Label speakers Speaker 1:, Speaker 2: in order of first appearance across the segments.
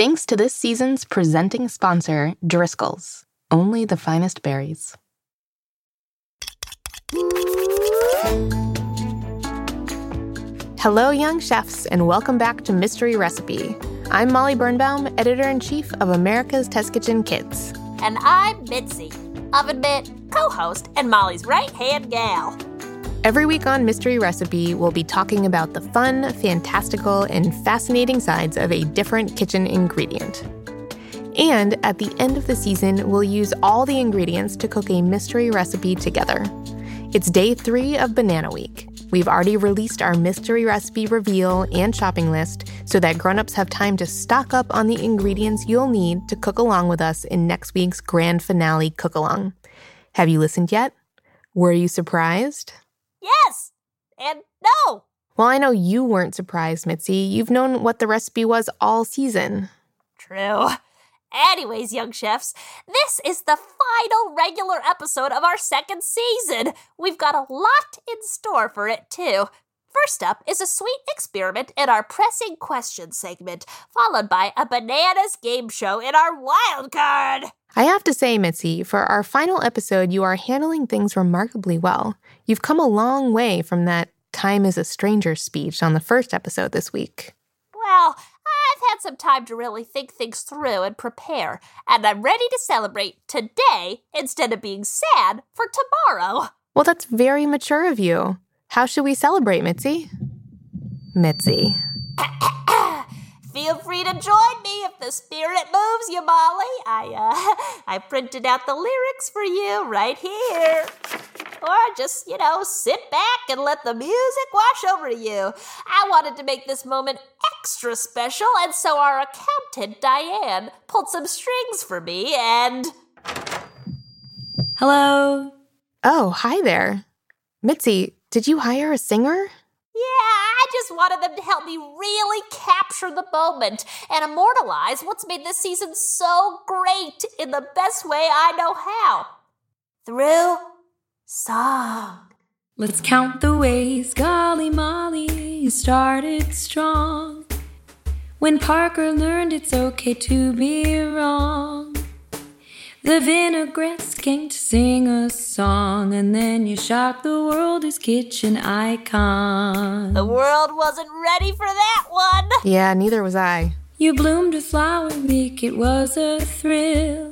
Speaker 1: Thanks to this season's presenting sponsor, Driscoll's. Only the finest berries. Hello, young chefs, and welcome back to Mystery Recipe. I'm Molly Birnbaum, editor in chief of America's Test Kitchen Kids.
Speaker 2: And I'm Mitzi, Oven Mitt, co host, and Molly's right hand gal.
Speaker 1: Every week on Mystery Recipe, we'll be talking about the fun, fantastical, and fascinating sides of a different kitchen ingredient. And at the end of the season, we'll use all the ingredients to cook a mystery recipe together. It's day three of Banana Week. We've already released our mystery recipe reveal and shopping list so that grown-ups have time to stock up on the ingredients you'll need to cook along with us in next week's grand finale cook-along. Have you listened yet? Were you surprised?
Speaker 2: Yes! And no!
Speaker 1: Well, I know you weren't surprised, Mitzi. You've known what the recipe was all season.
Speaker 2: True. Anyways, young chefs, this is the final regular episode of our second season. We've got a lot in store for it, too. First up is a sweet experiment in our pressing question segment, followed by a bananas game show in our wild card.
Speaker 1: I have to say, Mitzi, for our final episode, you are handling things remarkably well. You've come a long way from that time is a stranger speech on the first episode this week.
Speaker 2: Well, I've had some time to really think things through and prepare, and I'm ready to celebrate today instead of being sad for tomorrow.
Speaker 1: Well, that's very mature of you. How should we celebrate, Mitzi? Mitzi.
Speaker 2: Feel free to join me if the spirit moves you, Molly. I uh I printed out the lyrics for you right here. Or just, you know, sit back and let the music wash over you. I wanted to make this moment extra special, and so our accountant, Diane, pulled some strings for me and
Speaker 3: Hello.
Speaker 1: Oh, hi there. Mitzi, did you hire a singer?
Speaker 2: Yeah, I just wanted them to help me really capture the moment and immortalize what's made this season so great in the best way I know how. Through song.
Speaker 3: Let's count the ways, golly molly, you started strong. When Parker learned it's okay to be wrong. The vinaigrettes came to sing a song, and then you shocked the world as kitchen icon.
Speaker 2: The world wasn't ready for that one.
Speaker 1: Yeah, neither was I.
Speaker 3: You bloomed a flower week, it was a thrill.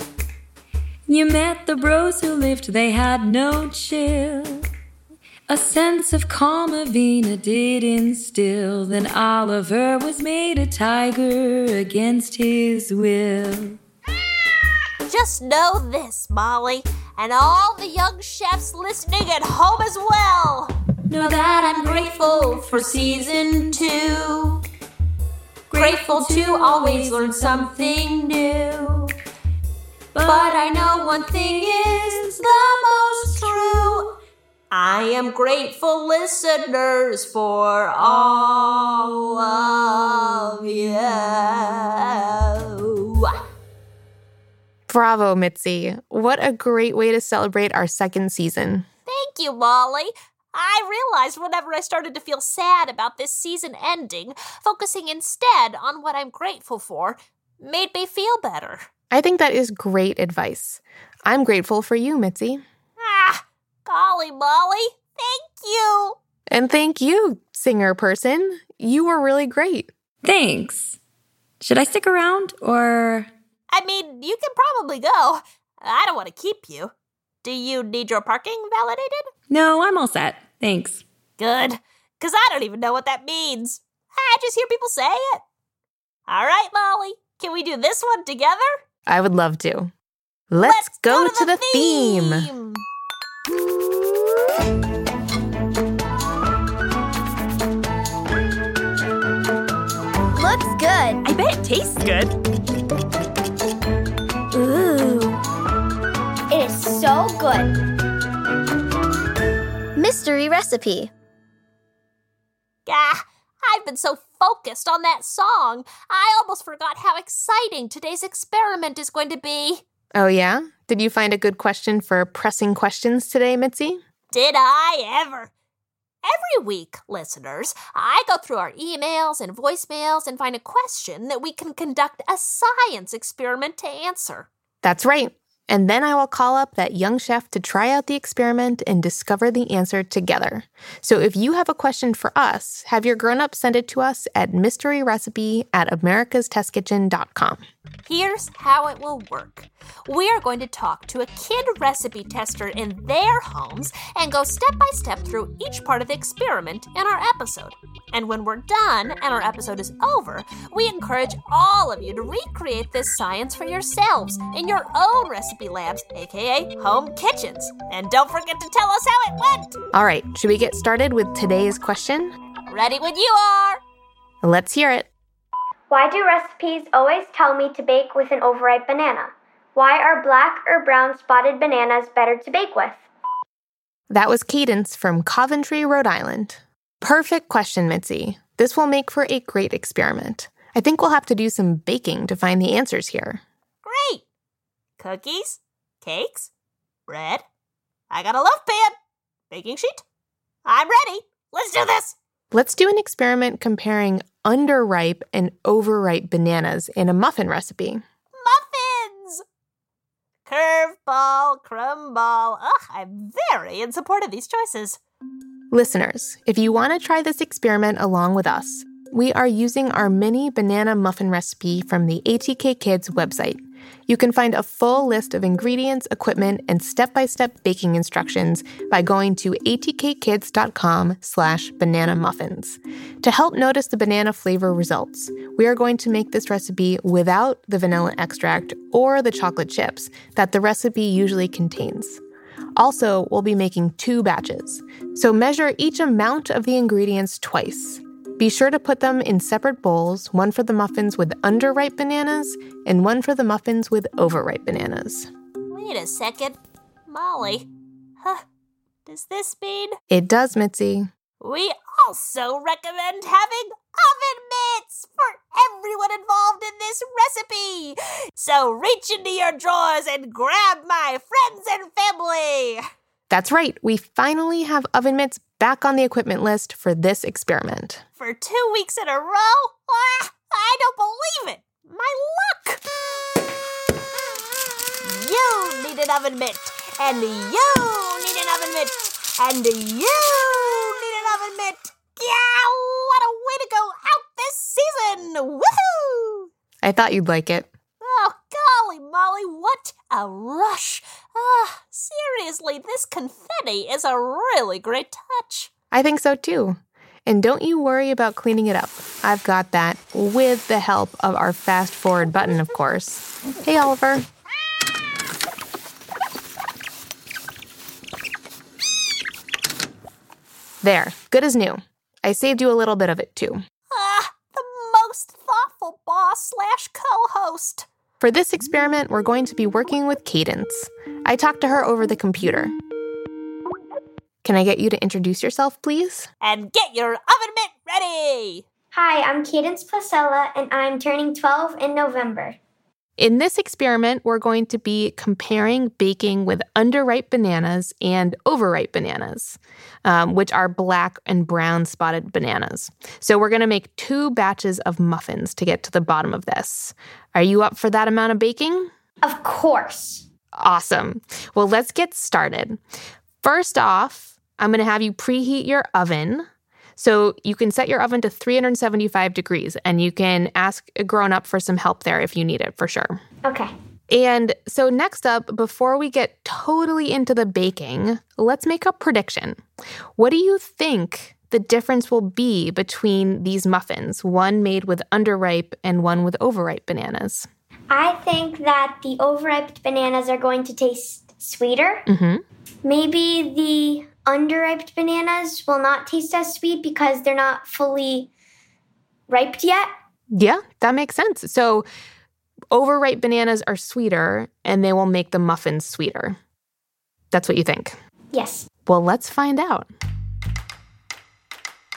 Speaker 3: You met the bros who lived, they had no chill. A sense of calm Avena did instill. Then Oliver was made a tiger against his will.
Speaker 2: Just know this, Molly, and all the young chefs listening at home as well.
Speaker 3: Know that I'm grateful for season two. Grateful to always learn something new. But I know one thing is the most true.
Speaker 2: I am grateful listeners for all of you.
Speaker 1: Bravo, Mitzi. What a great way to celebrate our second season.
Speaker 2: Thank you, Molly. I realized whenever I started to feel sad about this season ending, focusing instead on what I'm grateful for made me feel better.
Speaker 1: I think that is great advice. I'm grateful for you, Mitzi.
Speaker 2: Ah, golly, Molly, thank you.
Speaker 1: And thank you, singer person. You were really great.
Speaker 3: Thanks. Should I stick around or.
Speaker 2: I mean, you can probably go. I don't want to keep you. Do you need your parking validated?
Speaker 3: No, I'm all set. Thanks.
Speaker 2: Good, because I don't even know what that means. I just hear people say it. All right, Molly, can we do this one together?
Speaker 1: I would love to. Let's, go, to, the, theme.
Speaker 2: theme.
Speaker 4: Looks good.
Speaker 5: I bet it tastes good.
Speaker 4: So good. Mystery recipe.
Speaker 2: Gah, I've been so focused on that song, I almost forgot how exciting today's experiment is going to be.
Speaker 1: Oh, yeah? Did you find a good question for pressing questions today, Mitzi?
Speaker 2: Did I ever? Every week, listeners, I go through our emails and voicemails and find a question that we can conduct a science experiment to answer.
Speaker 1: That's right. And then I will call up that young chef to try out the experiment and discover the answer together. So if you have a question for us, have your grown up send it to us at mysteryrecipe at americastestkitchen.com.
Speaker 2: Here's how it will work. We are going to talk to a kid recipe tester in their homes and go step by step through each part of the experiment in our episode. And when we're done and our episode is over, we encourage all of you to recreate this science for yourselves in your own recipe labs, aka home kitchens. And don't forget to tell us how it went.
Speaker 1: All right, should we get started with today's question?
Speaker 2: Ready when you are.
Speaker 1: Let's hear it.
Speaker 4: Why do recipes always tell me to bake with an overripe banana? Why are black or brown spotted bananas better to bake with?
Speaker 1: That was Cadence from Coventry, Rhode Island. Perfect question, Mitzi. This will make for a great experiment. I think we'll have to do some baking to find the answers here.
Speaker 2: Cookies? Cakes? Bread? I got a loaf pan. Baking sheet? I'm ready. Let's do this.
Speaker 1: Let's do an experiment comparing underripe and overripe bananas in a muffin recipe.
Speaker 2: Muffins! Curveball, crumball. Ugh, I'm very in support of these choices.
Speaker 1: Listeners, if you want to try this experiment along with us, we are using our mini banana muffin recipe from the ATK Kids website. You can find a full list of ingredients, equipment, and step-by-step baking instructions by going to atkkids.com slash banana muffins. To help notice the banana flavor results, we are going to make this recipe without the vanilla extract or the chocolate chips that the recipe usually contains. Also, we'll be making two batches, so measure each amount of the ingredients twice. Be sure to put them in separate bowls, one for the muffins with underripe bananas and one for the muffins with overripe bananas.
Speaker 2: Wait a second. Molly. Huh. Does this mean
Speaker 1: It does, Mitzi.
Speaker 2: we also recommend having oven mitts for everyone involved in this recipe? So reach into your drawers and grab my friends and family.
Speaker 1: That's right, we finally have oven mitts back on the equipment list for this experiment.
Speaker 2: For two weeks in a row? Ah, I don't believe it. My luck. You need an oven mitt, and you need an oven mitt, and you need an oven mitt. Yeah, what a way to go out this season! Woohoo!
Speaker 1: I thought you'd like it.
Speaker 2: Golly what a rush! Ah, seriously, this confetti is a really great touch.
Speaker 1: I think so too. And don't you worry about cleaning it up. I've got that, with the help of our fast forward button, of course. Hey, Oliver. There, good as new. I saved you a little bit of it too.
Speaker 2: Ah, the most thoughtful boss slash co-host.
Speaker 1: For this experiment, we're going to be working with Cadence. I talked to her over the computer. Can I get you to introduce yourself, please?
Speaker 2: And get your oven mitt ready!
Speaker 4: Hi, I'm Cadence Placella, and I'm turning 12 in November.
Speaker 1: In this experiment, we're going to be comparing baking with underripe bananas and overripe bananas, um, which are black and brown spotted bananas. So we're going to make two batches of muffins to get to the bottom of this. Are you up for that amount of baking?
Speaker 4: Of course.
Speaker 1: Awesome. Well, let's get started. First off, I'm going to have you preheat your oven. So you can set your oven to 375 degrees and you can ask a grown up for some help there if you need it for sure.
Speaker 4: Okay.
Speaker 1: And so, next up, before we get totally into the baking, let's make a prediction. What do you think the difference will be between these muffins, one made with underripe and one with overripe bananas?
Speaker 4: I think that the overripe bananas are going to taste sweeter.
Speaker 1: Mm-hmm.
Speaker 4: Maybe the underripe bananas will not taste as sweet because they're not fully ripe yet.
Speaker 1: Yeah, that makes sense. So, overripe bananas are sweeter and they will make the muffins sweeter. That's what you think.
Speaker 4: Yes.
Speaker 1: Well, let's find out.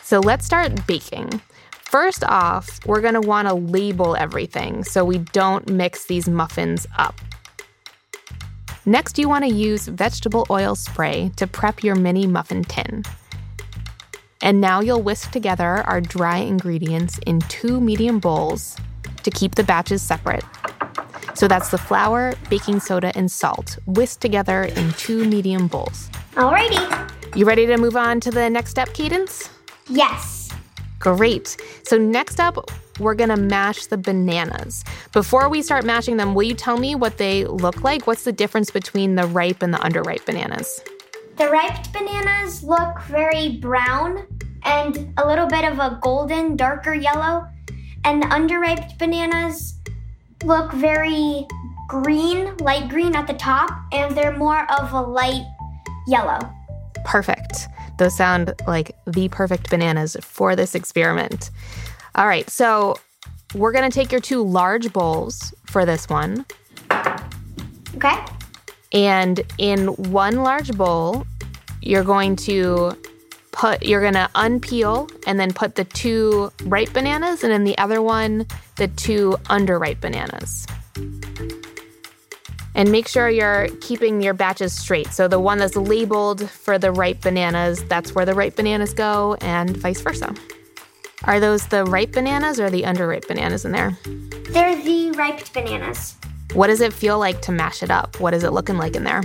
Speaker 1: So let's start baking. First off, we're going to want to label everything so we don't mix these muffins up. Next, you want to use vegetable oil spray to prep your mini muffin tin. And now you'll whisk together our dry ingredients in two medium bowls to keep the batches separate. So that's the flour, baking soda, and salt whisked together in two medium bowls.
Speaker 4: Alrighty.
Speaker 1: You ready to move on to the next step, Cadence?
Speaker 4: Yes.
Speaker 1: Great. So next up, we're gonna mash the bananas. Before we start mashing them, will you tell me what they look like? What's the difference between the ripe and the underripe bananas?
Speaker 4: The ripe bananas look very brown and a little bit of a golden, darker yellow. And the underripe bananas look very green, light green at the top, and they're more of a light yellow.
Speaker 1: Perfect. Those sound like the perfect bananas for this experiment. All right, so we're gonna take your two large bowls for this one.
Speaker 4: Okay?
Speaker 1: And in one large bowl, you're going to put, you're gonna unpeel and then put the two ripe bananas, and in the other one, the two underripe bananas. And make sure you're keeping your batches straight. So the one that's labeled for the ripe bananas, that's where the ripe bananas go, and vice versa. Are those the ripe bananas or the underripe bananas in there?
Speaker 4: They're the ripe bananas.
Speaker 1: What does it feel like to mash it up? What is it looking like in there?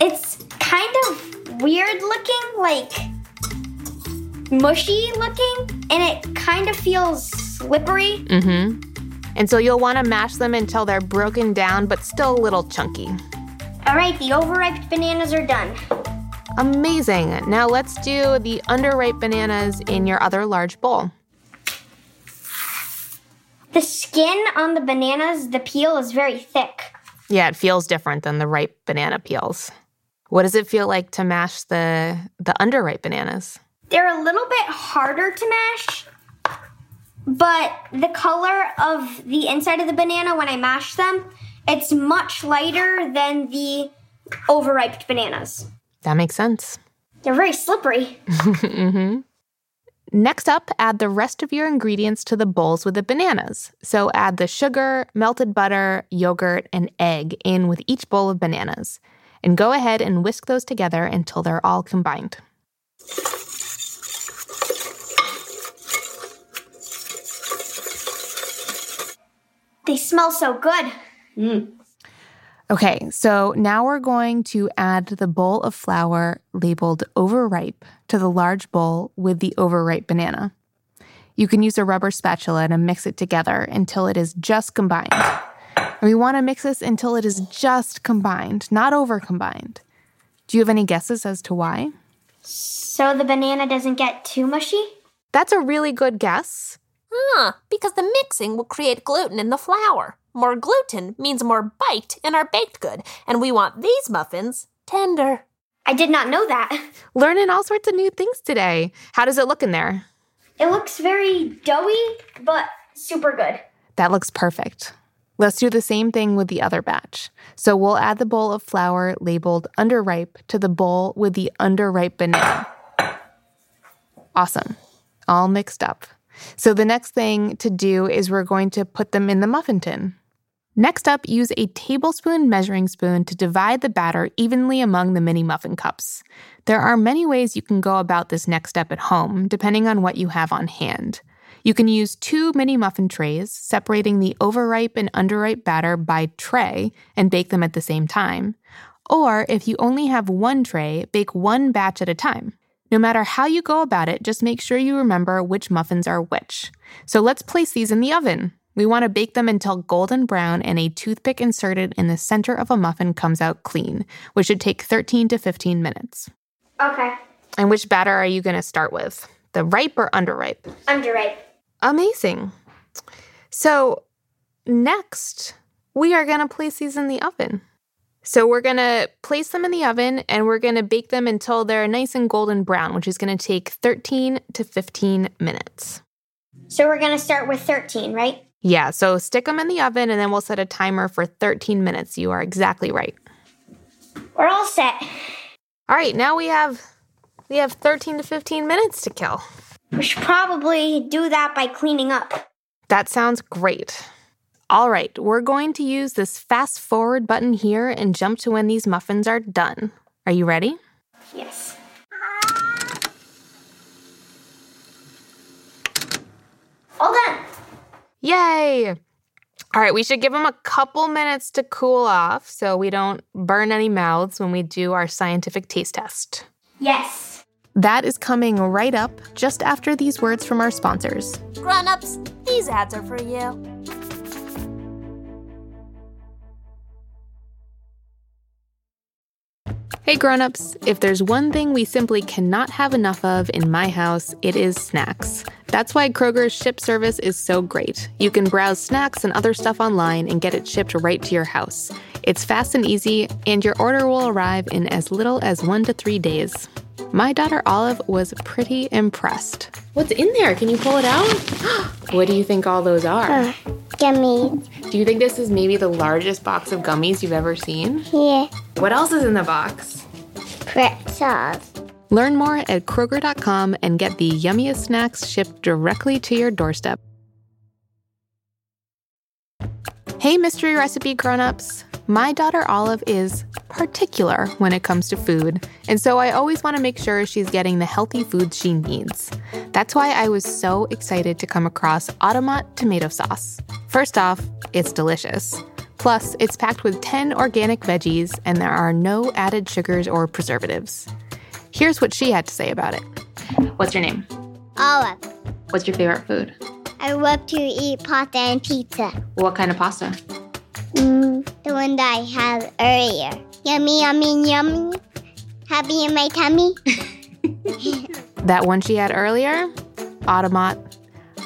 Speaker 4: It's kind of weird looking, like mushy looking, and it kind of feels slippery.
Speaker 1: Mm-hmm. And so you'll want to mash them until they're broken down but still a little chunky.
Speaker 4: All right, the overripe bananas are done.
Speaker 1: Amazing. Now let's do the underripe bananas in your other large bowl.
Speaker 4: The skin on the bananas, the peel is very thick.
Speaker 1: Yeah, it feels different than the ripe banana peels. What does it feel like to mash the the underripe bananas?
Speaker 4: They're a little bit harder to mash, but the color of the inside of the banana when I mash them, it's much lighter than the overripe bananas.
Speaker 1: That makes sense.
Speaker 4: They're very slippery.
Speaker 1: mm-hmm. Next up, add the rest of your ingredients to the bowls with the bananas. So add the sugar, melted butter, yogurt, and egg in with each bowl of bananas. And go ahead and whisk those together until they're all combined.
Speaker 4: They smell so good.
Speaker 1: Mm. Okay, so now we're going to add the bowl of flour labeled overripe to the large bowl with the overripe banana. You can use a rubber spatula to mix it together until it is just combined. we want to mix this until it is just combined, not over combined. Do you have any guesses as to why?
Speaker 4: So the banana doesn't get too mushy?
Speaker 1: That's a really good guess.
Speaker 2: Huh, because the mixing will create gluten in the flour. More gluten means more bite in our baked good, and we want these muffins tender.
Speaker 4: I did not know that.
Speaker 1: Learning all sorts of new things today. How does it look in there?
Speaker 4: It looks very doughy, but super good.
Speaker 1: That looks perfect. Let's do the same thing with the other batch. So we'll add the bowl of flour labeled underripe to the bowl with the underripe banana. Awesome. All mixed up. So the next thing to do is we're going to put them in the muffin tin. Next up, use a tablespoon measuring spoon to divide the batter evenly among the mini muffin cups. There are many ways you can go about this next step at home, depending on what you have on hand. You can use two mini muffin trays, separating the overripe and underripe batter by tray, and bake them at the same time. Or if you only have one tray, bake one batch at a time. No matter how you go about it, just make sure you remember which muffins are which. So let's place these in the oven. We want to bake them until golden brown and a toothpick inserted in the center of a muffin comes out clean, which should take 13 to 15 minutes.
Speaker 4: Okay.
Speaker 1: And which batter are you going to start with? The ripe or underripe?
Speaker 4: Underripe.
Speaker 1: Amazing. So, next, we are going to place these in the oven. So, we're going to place them in the oven and we're going to bake them until they're nice and golden brown, which is going to take 13 to 15 minutes.
Speaker 4: So, we're going to start with 13, right?
Speaker 1: Yeah, so stick them in the oven and then we'll set a timer for 13 minutes. You are exactly right.
Speaker 4: We're all set.
Speaker 1: All right, now we have we have 13 to 15 minutes to kill.
Speaker 4: We should probably do that by cleaning up.
Speaker 1: That sounds great. All right, we're going to use this fast forward button here and jump to when these muffins are done. Are you ready?
Speaker 4: Yes. All done.
Speaker 1: Yay! All right, we should give them a couple minutes to cool off so we don't burn any mouths when we do our scientific taste test.
Speaker 4: Yes.
Speaker 1: That is coming right up just after these words from our sponsors.
Speaker 2: Grown ups, these ads are for you.
Speaker 1: Hey grown-ups, if there's one thing we simply cannot have enough of in my house, it is snacks. That's why Kroger's ship service is so great. You can browse snacks and other stuff online and get it shipped right to your house. It's fast and easy, and your order will arrive in as little as 1 to 3 days. My daughter Olive was pretty impressed. What's in there? Can you pull it out? what do you think all those are?
Speaker 5: Uh, Gummies.
Speaker 1: Do you think this is maybe the largest box of gummies you've ever seen?
Speaker 5: Yeah.
Speaker 1: What else is in the box?
Speaker 5: Pretzels.
Speaker 1: Learn more at Kroger.com and get the yummiest snacks shipped directly to your doorstep. Hey, mystery recipe grown-ups. My daughter Olive is particular when it comes to food, and so I always want to make sure she's getting the healthy foods she needs. That's why I was so excited to come across Otamot tomato sauce. First off, it's delicious. Plus, it's packed with 10 organic veggies, and there are no added sugars or preservatives. Here's what she had to say about it. What's your name?
Speaker 5: Olive.
Speaker 1: What's your favorite food?
Speaker 5: I love to eat pasta and pizza.
Speaker 1: What kind of pasta?
Speaker 5: Mm, the one that I had earlier. Yummy, yummy, yummy. Happy in my tummy.
Speaker 1: That one she had earlier? Otamot.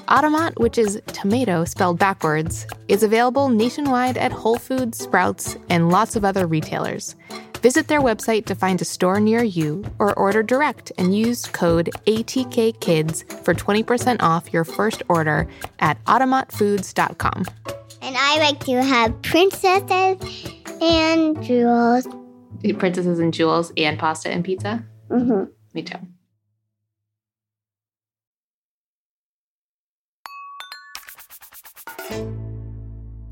Speaker 1: Otamot, which is tomato spelled backwards, is available nationwide at Whole Foods, Sprouts, and lots of other retailers. Visit their website to find a store near you or order direct and use code ATKKIDS for 20% off your first order at otamotfoods.com.
Speaker 5: and I like to have princesses and jewels.
Speaker 1: Princesses and Jewels and pasta and pizza?
Speaker 5: Mm-hmm.
Speaker 1: Me too.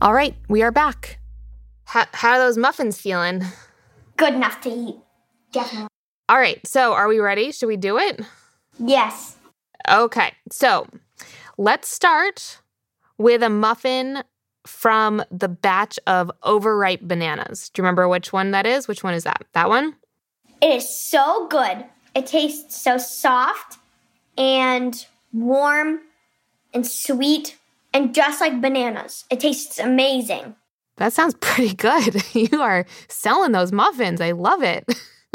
Speaker 1: All right, we are back. How, how are those muffins feeling?
Speaker 4: Good enough to eat. Definitely.
Speaker 1: All right, so are we ready? Should we do it?
Speaker 4: Yes.
Speaker 1: Okay, so let's start with a muffin from the batch of overripe bananas. Do you remember which one that is? Which one is that? That one?
Speaker 4: It is so good. It tastes so soft and warm and sweet and just like bananas. It tastes amazing.
Speaker 1: That sounds pretty good. You are selling those muffins. I love it.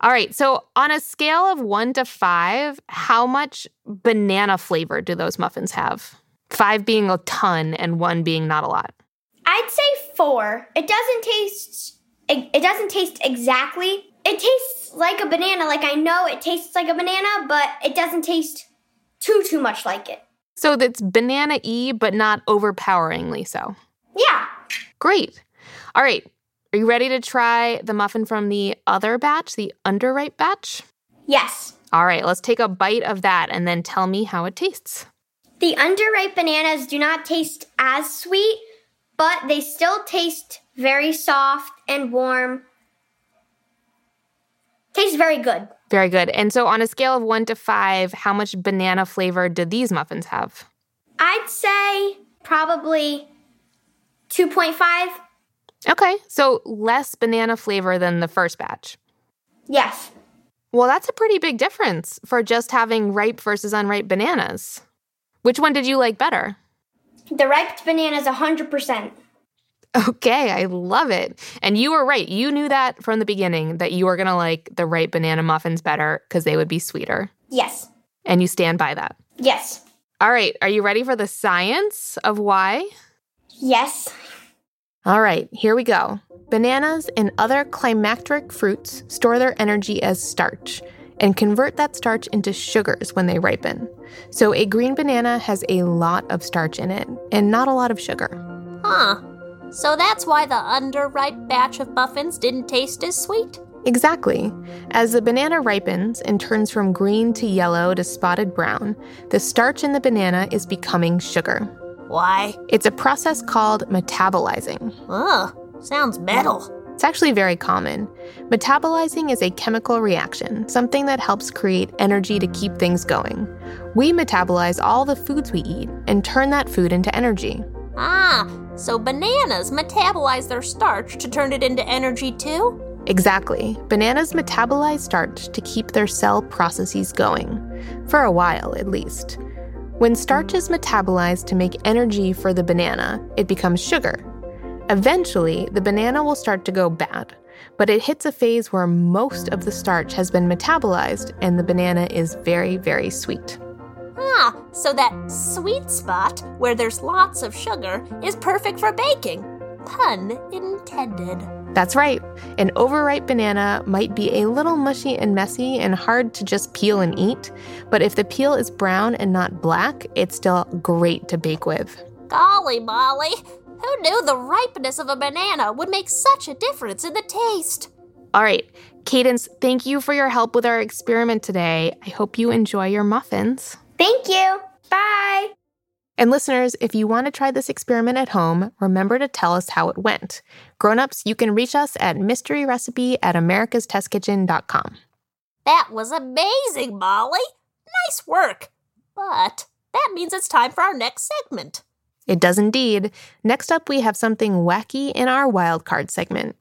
Speaker 1: All right. So, on a scale of one to five, how much banana flavor do those muffins have? Five being a ton and one being not a lot.
Speaker 4: I'd say four. It doesn't taste. It, it doesn't taste exactly. It tastes like a banana. Like I know it tastes like a banana, but it doesn't taste too too much like it.
Speaker 1: So, that's banana y, but not overpoweringly so.
Speaker 4: Yeah.
Speaker 1: Great. All right. Are you ready to try the muffin from the other batch, the underripe batch?
Speaker 4: Yes.
Speaker 1: All right. Let's take a bite of that and then tell me how it tastes.
Speaker 4: The underripe bananas do not taste as sweet, but they still taste very soft and warm. Tastes very good.
Speaker 1: Very good. And so, on a scale of one to five, how much banana flavor do these muffins have?
Speaker 4: I'd say probably 2.5.
Speaker 1: Okay. So, less banana flavor than the first batch.
Speaker 4: Yes.
Speaker 1: Well, that's a pretty big difference for just having ripe versus unripe bananas. Which one did you like better?
Speaker 4: The ripe bananas 100%.
Speaker 1: Okay, I love it. And you were right. You knew that from the beginning that you were going to like the ripe banana muffins better because they would be sweeter.
Speaker 4: Yes.
Speaker 1: And you stand by that.
Speaker 4: Yes.
Speaker 1: All right. Are you ready for the science of why?
Speaker 4: Yes.
Speaker 1: All right, here we go. Bananas and other climacteric fruits store their energy as starch and convert that starch into sugars when they ripen. So, a green banana has a lot of starch in it and not a lot of sugar.
Speaker 2: Huh. So that's why the underripe batch of muffins didn't taste as sweet?
Speaker 1: Exactly. As the banana ripens and turns from green to yellow to spotted brown, the starch in the banana is becoming sugar.
Speaker 2: Why?
Speaker 1: It's a process called metabolizing.
Speaker 2: Ugh, sounds metal.
Speaker 1: It's actually very common. Metabolizing is a chemical reaction, something that helps create energy to keep things going. We metabolize all the foods we eat and turn that food into energy.
Speaker 2: Ah, so bananas metabolize their starch to turn it into energy too?
Speaker 1: Exactly. Bananas metabolize starch to keep their cell processes going, for a while at least. When starch is metabolized to make energy for the banana, it becomes sugar. Eventually, the banana will start to go bad, but it hits a phase where most of the starch has been metabolized and the banana is very, very sweet.
Speaker 2: Ah, so that sweet spot where there's lots of sugar is perfect for baking. Pun intended.
Speaker 1: That's right. An overripe banana might be a little mushy and messy and hard to just peel and eat, but if the peel is brown and not black, it's still great to bake with.
Speaker 2: Golly, Molly, who knew the ripeness of a banana would make such a difference in the taste?
Speaker 1: All right, Cadence, thank you for your help with our experiment today. I hope you enjoy your muffins.
Speaker 4: Thank you. Bye.
Speaker 1: And listeners, if you want to try this experiment at home, remember to tell us how it went. Grown-ups, you can reach us at mysteryrecipe at americastestkitchen.com.
Speaker 2: That was amazing, Molly. Nice work. But that means it's time for our next segment.
Speaker 1: It does indeed. Next up, we have something wacky in our wildcard segment.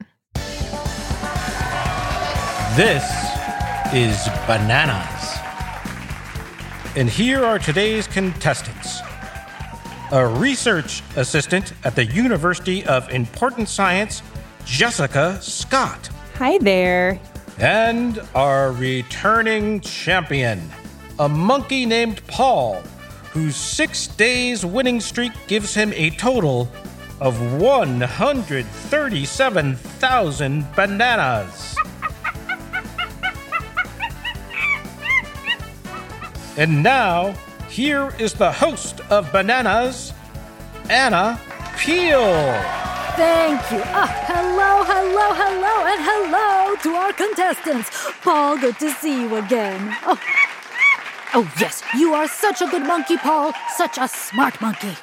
Speaker 6: This is Bananas. And here are today's contestants a research assistant at the University of Important Science, Jessica Scott.
Speaker 7: Hi there.
Speaker 6: And our returning champion, a monkey named Paul, whose six days winning streak gives him a total of 137,000 bananas. and now, here is the host of Bananas, Anna Peel.
Speaker 8: Thank you. Ah, hello, hello, hello, and hello to our contestants. Paul, good to see you again. Oh, oh yes, you are such a good monkey, Paul. Such a smart monkey.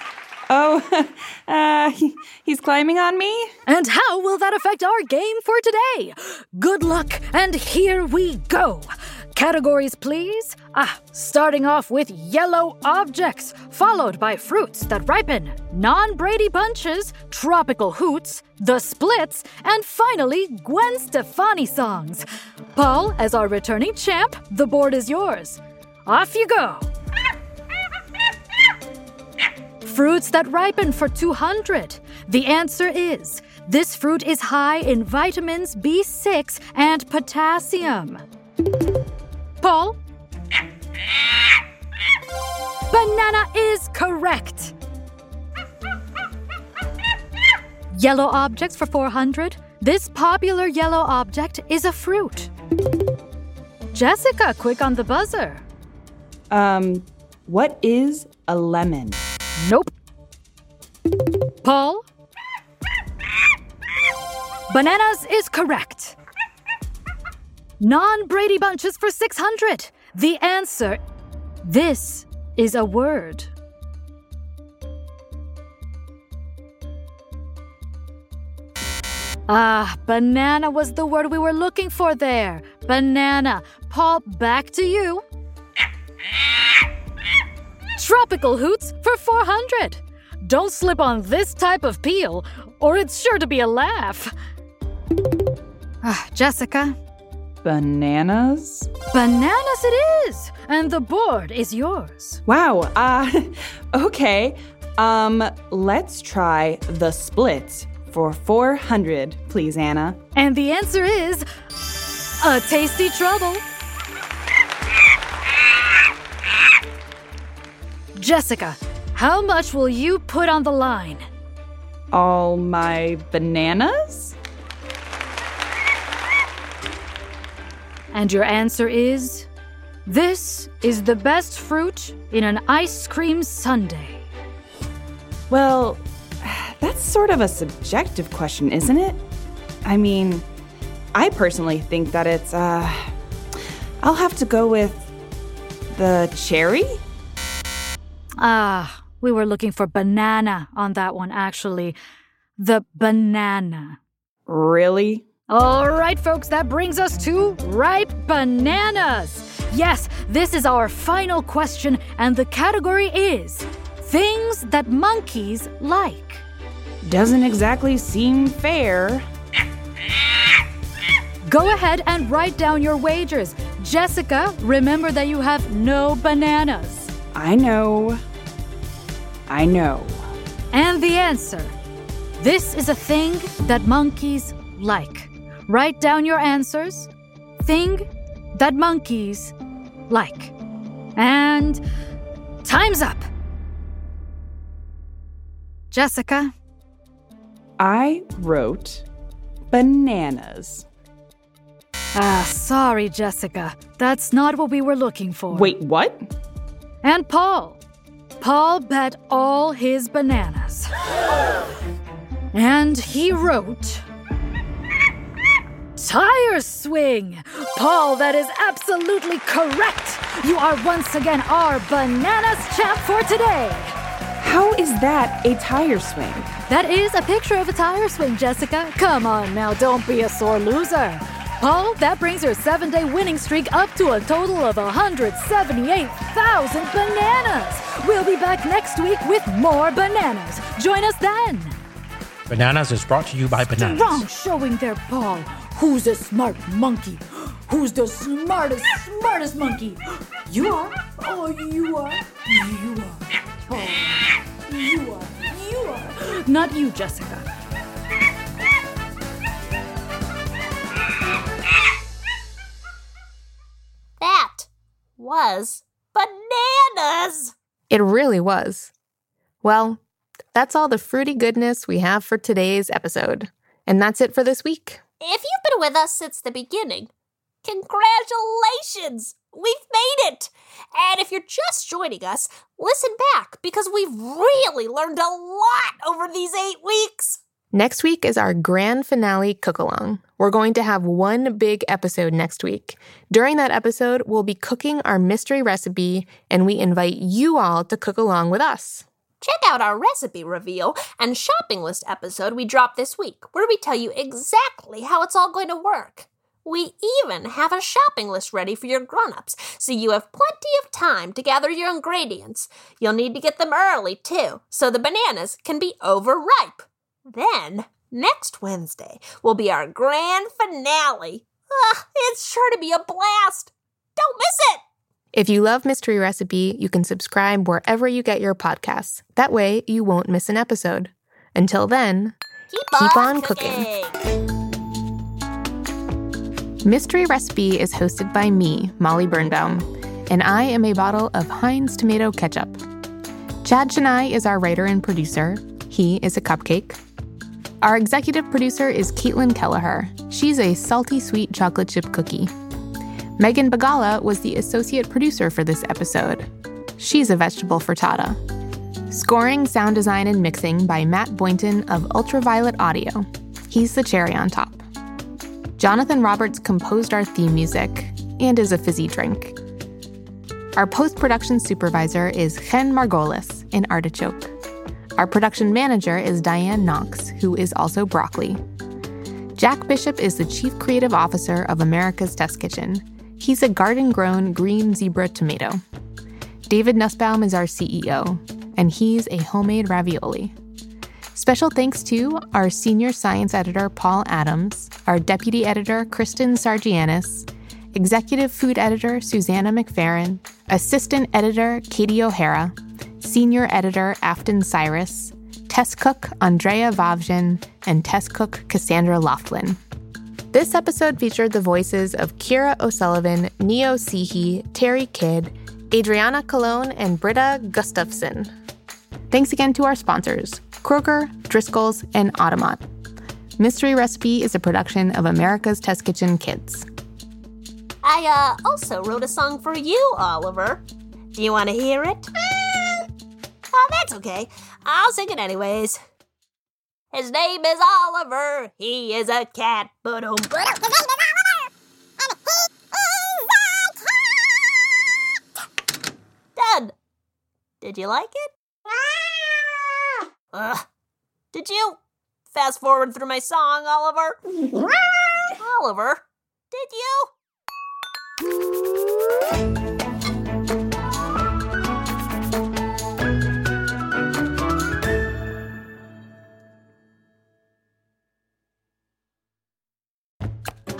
Speaker 7: Oh, uh, he- he's climbing on me?
Speaker 8: And how will that affect our game for today? Good luck, and here we go. Categories, please. Ah, starting off with yellow objects, followed by fruits that ripen, non Brady bunches, tropical hoots, the splits, and finally Gwen Stefani songs. Paul, as our returning champ, the board is yours. Off you go. Fruits that ripen for 200. The answer is this fruit is high in vitamins B6 and potassium. Paul? Banana is correct. Yellow objects for 400. This popular yellow object is a fruit. Jessica, quick on the buzzer.
Speaker 7: Um, what is a lemon?
Speaker 8: Nope. Paul? Bananas is correct. Non Brady Bunches for 600. The answer this is a word. Ah, banana was the word we were looking for there. Banana. Paul, back to you. Tropical hoots for 400. Don't slip on this type of peel, or it's sure to be a laugh. Ah, Jessica,
Speaker 7: Bananas?
Speaker 8: bananas it is, and the board is yours.
Speaker 7: Wow, uh, okay. Um, let's try the splits for 400, please, Anna.
Speaker 8: And the answer is a tasty trouble. Jessica, how much will you put on the line?
Speaker 7: All my bananas?
Speaker 8: And your answer is this is the best fruit in an ice cream sundae.
Speaker 7: Well, that's sort of a subjective question, isn't it? I mean, I personally think that it's, uh, I'll have to go with the cherry?
Speaker 8: Ah, we were looking for banana on that one, actually. The banana.
Speaker 7: Really?
Speaker 8: All right, folks, that brings us to ripe bananas. Yes, this is our final question, and the category is things that monkeys like.
Speaker 7: Doesn't exactly seem fair.
Speaker 8: Go ahead and write down your wagers. Jessica, remember that you have no bananas.
Speaker 7: I know. I know.
Speaker 8: And the answer this is a thing that monkeys like. Write down your answers. Thing that monkeys like. And time's up. Jessica,
Speaker 7: I wrote bananas.
Speaker 8: ah, sorry, Jessica. That's not what we were looking for.
Speaker 7: Wait, what?
Speaker 8: And Paul. Paul bet all his bananas. and he wrote. Tire swing! Paul, that is absolutely correct! You are once again our bananas champ for today!
Speaker 7: How is that a tire swing?
Speaker 8: That is a picture of a tire swing, Jessica. Come on now, don't be a sore loser. Paul, that brings your seven day winning streak up to a total of 178,000 bananas. We'll be back next week with more bananas. Join us then.
Speaker 6: Bananas is brought to you by Bananas.
Speaker 8: Strong showing there, Paul. Who's a smart monkey? Who's the smartest, smartest monkey? You are. Oh, you are. You are. Oh, you are. You are. Not you, Jessica.
Speaker 2: Was bananas.
Speaker 1: It really was. Well, that's all the fruity goodness we have for today's episode. And that's it for this week.
Speaker 2: If you've been with us since the beginning, congratulations! We've made it! And if you're just joining us, listen back because we've really learned a lot over these eight weeks.
Speaker 1: Next week is our grand finale cook along. We're going to have one big episode next week. During that episode, we'll be cooking our mystery recipe, and we invite you all to cook along with us.
Speaker 2: Check out our recipe reveal and shopping list episode we dropped this week, where we tell you exactly how it's all going to work. We even have a shopping list ready for your grown-ups, so you have plenty of time to gather your ingredients. You'll need to get them early, too, so the bananas can be overripe. Then, next Wednesday will be our grand finale. Ugh, it's sure to be a blast. Don't miss it!
Speaker 1: If you love Mystery Recipe, you can subscribe wherever you get your podcasts. That way, you won't miss an episode. Until then,
Speaker 2: Keep,
Speaker 1: Keep
Speaker 2: on,
Speaker 1: on cooking.
Speaker 2: cooking.
Speaker 1: Mystery Recipe is hosted by me, Molly Birnbaum, and I am a bottle of Heinz tomato ketchup. Chad Chennai is our writer and producer. He is a cupcake. Our executive producer is Caitlin Kelleher. She's a salty sweet chocolate chip cookie. Megan Bagala was the associate producer for this episode. She's a vegetable frittata. Scoring, sound design, and mixing by Matt Boynton of Ultraviolet Audio. He's the cherry on top. Jonathan Roberts composed our theme music and is a fizzy drink. Our post production supervisor is Chen Margolis in Artichoke. Our production manager is Diane Knox, who is also broccoli. Jack Bishop is the chief creative officer of America's Test Kitchen. He's a garden grown green zebra tomato. David Nussbaum is our CEO, and he's a homemade ravioli. Special thanks to our senior science editor, Paul Adams, our deputy editor, Kristen Sargianis, executive food editor, Susanna McFerrin, assistant editor, Katie O'Hara, senior editor, Afton Cyrus, test cook, Andrea Vavjin, and test cook, Cassandra Laughlin. This episode featured the voices of Kira O'Sullivan, Neo Sehi, Terry Kidd, Adriana Colon, and Britta Gustafson. Thanks again to our sponsors, Kroger, Driscoll's, and Otamot. Mystery Recipe is a production of America's Test Kitchen Kids.
Speaker 2: I uh, also wrote a song for you, Oliver. Do you want to hear it? Oh, that's okay. I'll sing it anyways. His name is Oliver. He is a cat. But um. Done. Did you like it? Ugh. Did you fast forward through my song, Oliver? Oliver, did you?